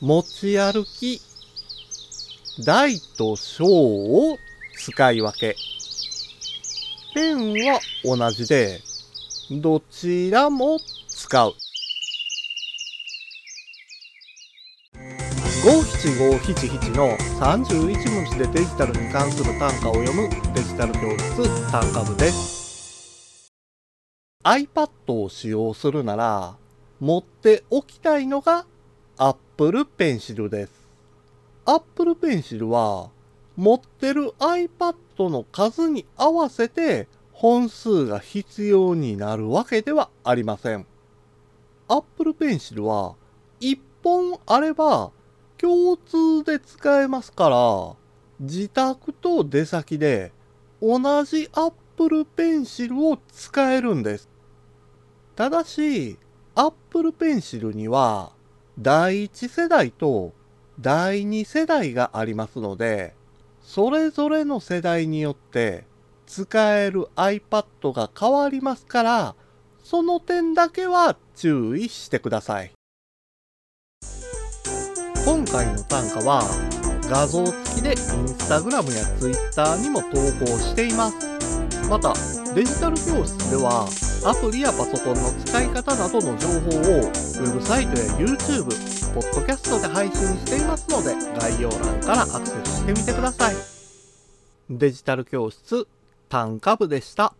持ち歩き、大と小を使い分け。ペンは同じで、どちらも使う。五七五七七の31文字でデジタルに関する単価を読むデジタル教室単価部です。iPad を使用するなら持っておきたいのが Apple Pencil です。Apple Pencil は持ってる iPad の数に合わせて本数が必要になるわけではありません。Apple Pencil は1本あれば共通で使えますから、自宅と出先で同じ Apple Pencil を使えるんです。ただし、Apple Pencil には第1世代と第2世代がありますので、それぞれの世代によって使える iPad が変わりますから、その点だけは注意してください。今回の単価は画像付きで Instagram や Twitter にも投稿しています。また、デジタル教室ではアプリやパソコンの使い方などの情報をウェブサイトや YouTube、ポッドキャストで配信していますので概要欄からアクセスしてみてください。デジタル教室単価部でした。